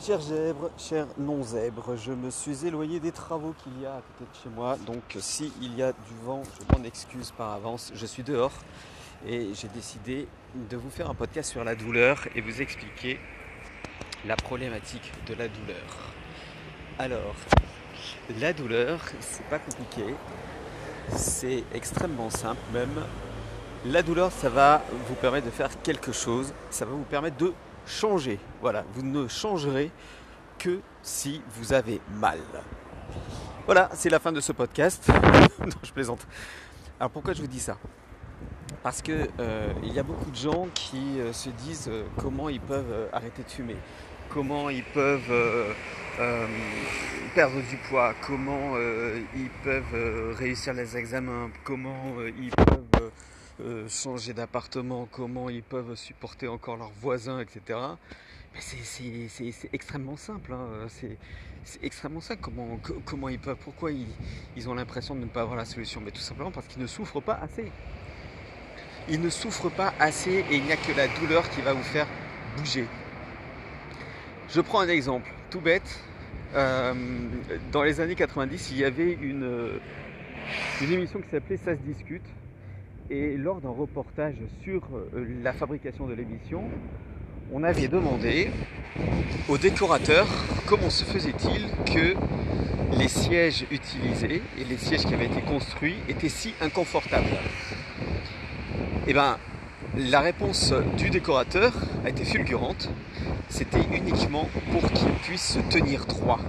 Chers zèbres, chers non-zèbres, je me suis éloigné des travaux qu'il y a à côté de chez moi. Donc s'il y a du vent, je m'en excuse par avance. Je suis dehors et j'ai décidé de vous faire un podcast sur la douleur et vous expliquer la problématique de la douleur. Alors, la douleur, c'est pas compliqué. C'est extrêmement simple même. La douleur, ça va vous permettre de faire quelque chose. Ça va vous permettre de changer. Voilà, vous ne changerez que si vous avez mal. Voilà, c'est la fin de ce podcast. non, je plaisante. Alors pourquoi je vous dis ça? Parce que euh, il y a beaucoup de gens qui euh, se disent euh, comment ils peuvent arrêter de fumer, comment ils peuvent perdre du poids, comment ils peuvent réussir les examens, comment ils peuvent euh, changer d'appartement, comment ils peuvent supporter encore leurs voisins, etc. c'est extrêmement simple. Hein. C'est extrêmement simple. Comment, ils peuvent, pourquoi ils, ont l'impression de ne pas avoir la solution? Mais tout simplement parce qu'ils ne souffrent pas assez. Ils ne souffrent pas assez et il n'y a que la douleur qui va vous faire bouger. Je prends un exemple tout bête. Euh, dans les années 90, il y avait une, une émission qui s'appelait Ça se discute et lors d'un reportage sur euh, la fabrication de l'émission, on avait demandé au décorateur comment se faisait-il que les sièges utilisés et les sièges qui avaient été construits étaient si inconfortables. Eh bien, la réponse du décorateur a été fulgurante. C'était uniquement pour qu'il puisse se tenir droit.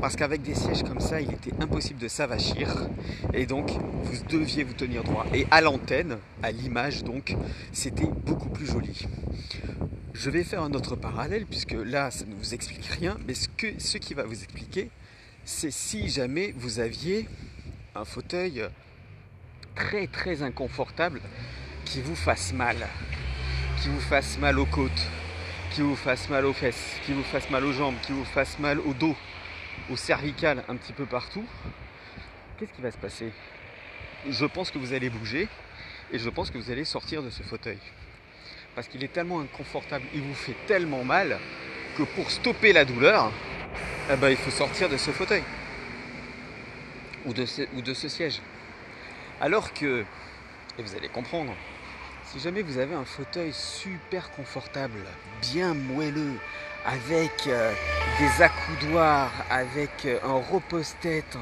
Parce qu'avec des sièges comme ça, il était impossible de s'avachir. Et donc, vous deviez vous tenir droit. Et à l'antenne, à l'image, donc, c'était beaucoup plus joli. Je vais faire un autre parallèle, puisque là, ça ne vous explique rien. Mais ce, qui va vous expliquer, c'est si jamais vous aviez un fauteuil très très inconfortable qui vous fasse mal, qui vous fasse mal aux côtes, qui vous fasse mal aux fesses, qui vous fasse mal aux jambes, qui vous fasse mal au dos, cervical un petit peu partout, qu'est-ce qui va se passer? Je pense que vous allez bouger et je pense que vous allez sortir de ce fauteuil. Parce qu'il est tellement inconfortable, il vous fait tellement mal que pour stopper la douleur, eh ben, il faut sortir de ce fauteuil ou de ce, ou de ce siège. Alors que, et vous allez comprendre, si jamais vous avez un fauteuil super confortable, bien moelleux, avec euh, des accoudoirs, avec euh, un repose-tête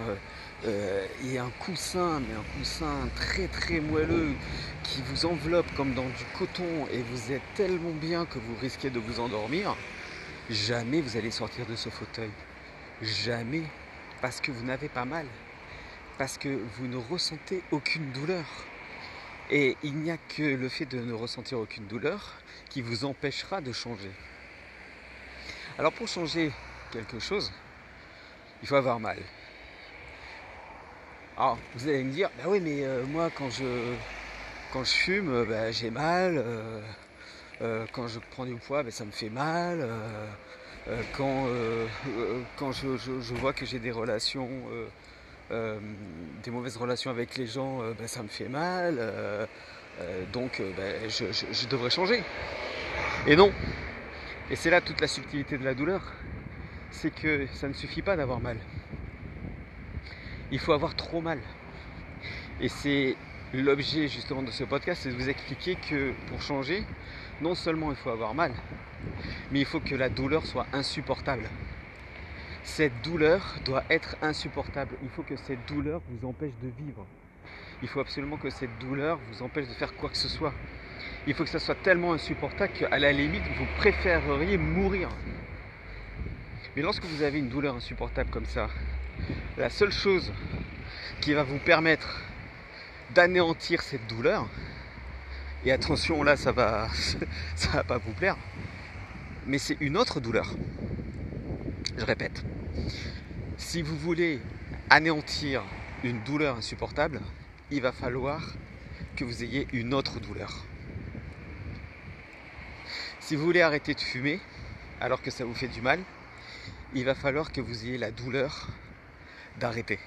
euh, et un coussin, mais un coussin très très moelleux qui vous enveloppe comme dans du coton et vous êtes tellement bien que vous risquez de vous endormir, jamais vous allez sortir de ce fauteuil. Jamais. Parce que vous n'avez pas mal. Parce que vous ne ressentez aucune douleur. Et il n'y a que le fait de ne ressentir aucune douleur qui vous empêchera de changer. Alors pour changer quelque chose, il faut avoir mal. Alors vous allez me dire, bah oui mais euh, moi quand je quand je fume, euh, bah, j'ai mal, euh, quand je prends du poids, bah, ça me fait mal, quand, je, vois que j'ai des relations, des mauvaises relations avec les gens, bah, ça me fait mal, donc je devrais changer. Et non, et c'est là toute la subtilité de la douleur, c'est que ça ne suffit pas d'avoir mal. Il faut avoir trop mal. Et c'est l'objet justement de ce podcast, c'est de vous expliquer que pour changer, non seulement il faut avoir mal, mais il faut que la douleur soit insupportable. Cette douleur doit être insupportable. Il faut que cette douleur vous empêche de vivre. Il faut absolument que cette douleur vous empêche de faire quoi que ce soit il faut que ça soit tellement insupportable qu'à la limite, vous préféreriez mourir. Mais lorsque vous avez une douleur insupportable comme ça, la seule chose qui va vous permettre d'anéantir cette douleur, et attention là ça va ça va pas vous plaire, mais c'est une autre douleur. Je répète, si vous voulez anéantir une douleur insupportable, il va falloir que vous ayez une autre douleur. Si vous voulez arrêter de fumer, alors que ça vous fait du mal, il va falloir que vous ayez la douleur d'arrêter.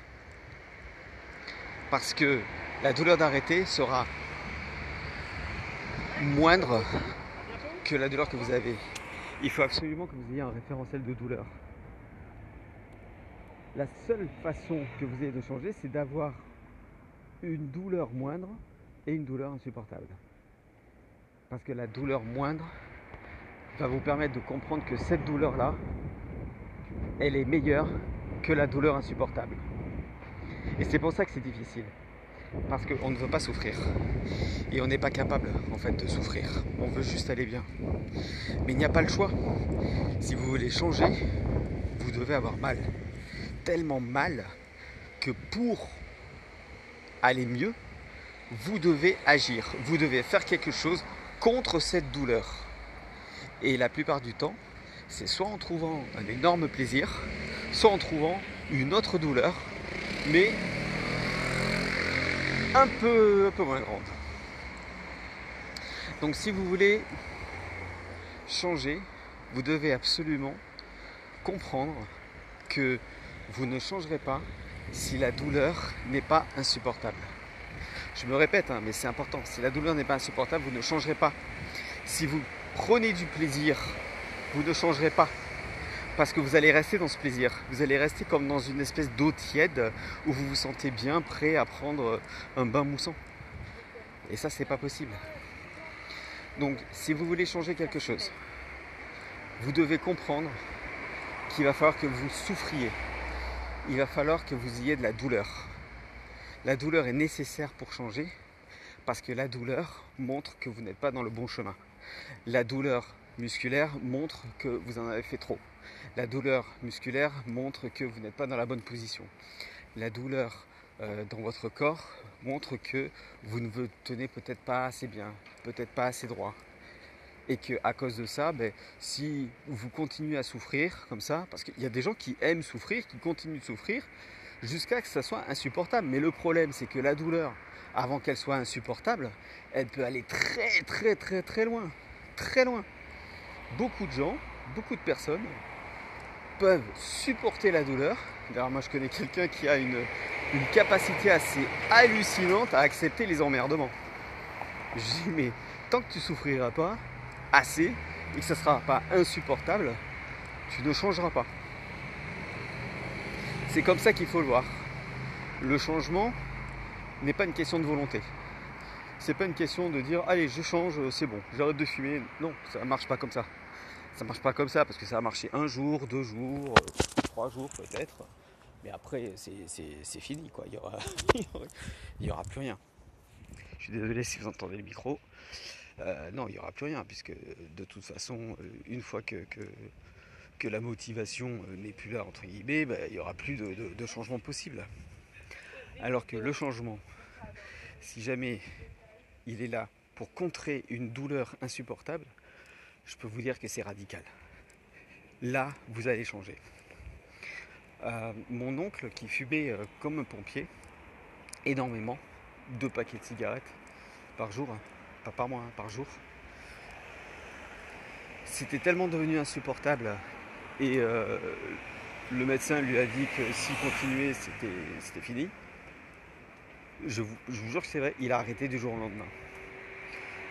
Parce que la douleur d'arrêter sera moindre que la douleur que vous avez. il faut absolument que vous ayez un référentiel de douleur. La seule façon que vous ayez de changer, c'est d'avoir une douleur moindre et une douleur insupportable. Parce que la douleur moindre va vous permettre de comprendre que cette douleur-là, elle est meilleure que la douleur insupportable. Et c'est pour ça que c'est difficile. Parce qu'on ne veut pas souffrir. Et on n'est pas capable en fait de souffrir. On veut juste aller bien. Mais il n'y a pas le choix. Si vous voulez changer, vous devez avoir mal. Tellement mal que pour aller mieux, vous devez agir. Vous devez faire quelque chose contre cette douleur. Et la plupart du temps, c'est soit en trouvant un énorme plaisir, soit en trouvant une autre douleur, mais un peu, un peu moins grande. Donc si vous voulez changer, vous devez absolument comprendre que vous ne changerez pas si la douleur n'est pas insupportable. Je me répète, hein, mais c'est important, si la douleur n'est pas insupportable, vous ne changerez pas. Si vous prenez du plaisir, vous ne changerez pas. Parce que vous allez rester dans ce plaisir. Vous allez rester comme dans une espèce d'eau tiède où vous vous sentez bien prêt à prendre un bain moussant. Et ça, c'est pas possible. Donc, si vous voulez changer quelque chose, vous devez comprendre qu'il va falloir que vous souffriez. Il va falloir que vous ayez de la douleur. La douleur est nécessaire pour changer parce que la douleur montre que vous n'êtes pas dans le bon chemin. La douleur musculaire montre que vous en avez fait trop. La douleur musculaire montre que vous n'êtes pas dans la bonne position. La douleur euh, dans votre corps montre que vous ne vous tenez peut-être pas assez bien, peut-être pas assez droit. Et que à cause de ça, ben, si vous continuez à souffrir comme ça, parce qu'il y a des gens qui aiment souffrir, qui continuent de souffrir, jusqu'à ce que ça soit insupportable. Mais le problème, c'est que la douleur, avant qu'elle soit insupportable, elle peut aller très très très très loin. Très loin. Beaucoup de gens, beaucoup de personnes peuvent supporter la douleur. D'ailleurs, moi je connais quelqu'un qui a une, capacité assez hallucinante à accepter les emmerdements. Je dis, mais tant que tu souffriras pas assez et que ça ne sera pas insupportable, tu ne changeras pas. C'est comme ça qu'il faut le voir. Le changement n'est pas une question de volonté. C'est pas une question de dire allez je change, c'est bon, j'arrête de fumer. Non, ça marche pas comme ça. Ça marche pas comme ça parce que ça a marché un jour, deux jours, trois jours peut-être. Mais après, c'est fini quoi. Il n'y aura, y aura plus rien. Je suis désolé si vous entendez le micro. Euh, non, il n'y aura plus rien, puisque de toute façon, une fois que, la motivation n'est plus là, entre guillemets, bah, il n'y aura plus de, changement possible. Alors que le changement, si jamais il est là pour contrer une douleur insupportable, je peux vous dire que c'est radical. Là, vous allez changer. Euh, mon oncle qui fumait euh, comme un pompier, énormément, deux paquets de cigarettes par jour, hein, pas par mois, hein, par jour. C'était tellement devenu insupportable et euh, le médecin lui a dit que s'il continuait, c'était fini. Je vous, jure que c'est vrai, il a arrêté du jour au lendemain.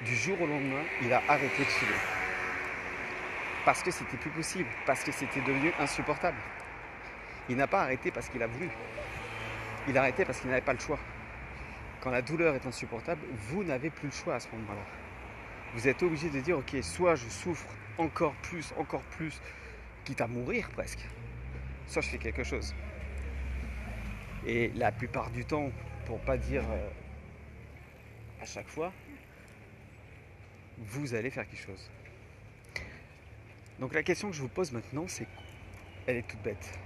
Du jour au lendemain, il a arrêté de fumer parce que c'était plus possible, parce que c'était devenu insupportable. Il n'a pas arrêté parce qu'il a voulu. Il a arrêté parce qu'il n'avait pas le choix. Quand la douleur est insupportable, vous n'avez plus le choix à ce moment-là. Vous êtes obligé de dire, ok, soit je souffre encore plus, encore plus, quitte à mourir presque, soit je fais quelque chose. Et la plupart du temps, pour pas dire euh, à chaque fois, vous allez faire quelque chose. Donc la question que je vous pose maintenant, c'est, elle est toute bête.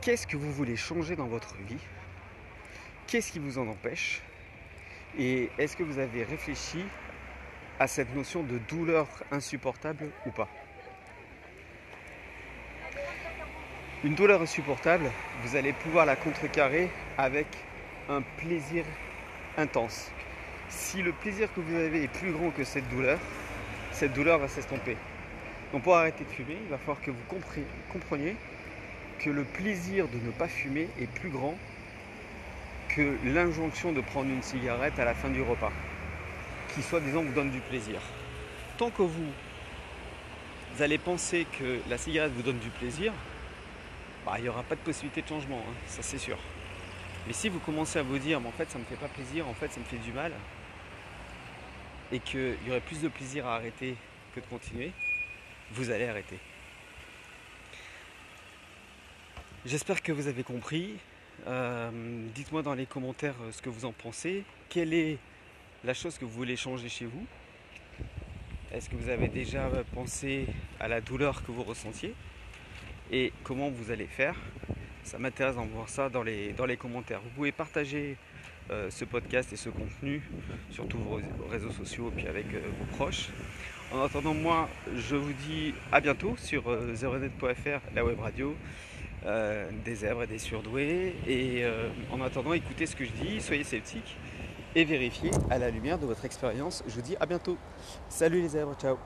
Qu'est-ce que vous voulez changer dans votre vie? Qu'est-ce qui vous en empêche? Et est-ce que vous avez réfléchi à cette notion de douleur insupportable ou pas? Une douleur insupportable, vous allez pouvoir la contrecarrer avec un plaisir intense. Si le plaisir que vous avez est plus grand que cette douleur, cette douleur va s'estomper. Donc pour arrêter de fumer, il va falloir que vous compreniez que le plaisir de ne pas fumer est plus grand que l'injonction de prendre une cigarette à la fin du repas, qui soi-disant vous donne du plaisir. Tant que vous vous allez penser que la cigarette vous donne du plaisir, bah, il n'y aura pas de possibilité de changement, hein, ça c'est sûr. Mais si vous commencez à vous dire, mais en fait ça me fait pas plaisir, en fait ça me fait du mal, et qu'il y aurait plus de plaisir à arrêter que de continuer, vous allez arrêter. J'espère que vous avez compris. Euh, dites-moi dans les commentaires euh, ce que vous en pensez. Quelle est la chose que vous voulez changer chez vous? Est-ce que vous avez déjà pensé à la douleur que vous ressentiez? Et comment vous allez faire Ça m'intéresse d'en voir ça dans les, dans les commentaires. Vous pouvez partager euh, ce podcast et ce contenu sur tous vos réseaux sociaux et puis avec vos proches. En attendant, moi, je vous dis à bientôt sur zeronet.fr, la web radio. Euh, des zèbres et des surdoués. Et euh, en attendant, écoutez ce que je dis, soyez sceptiques et vérifiez à la lumière de votre expérience. Je vous dis à bientôt. Salut les zèbres, ciao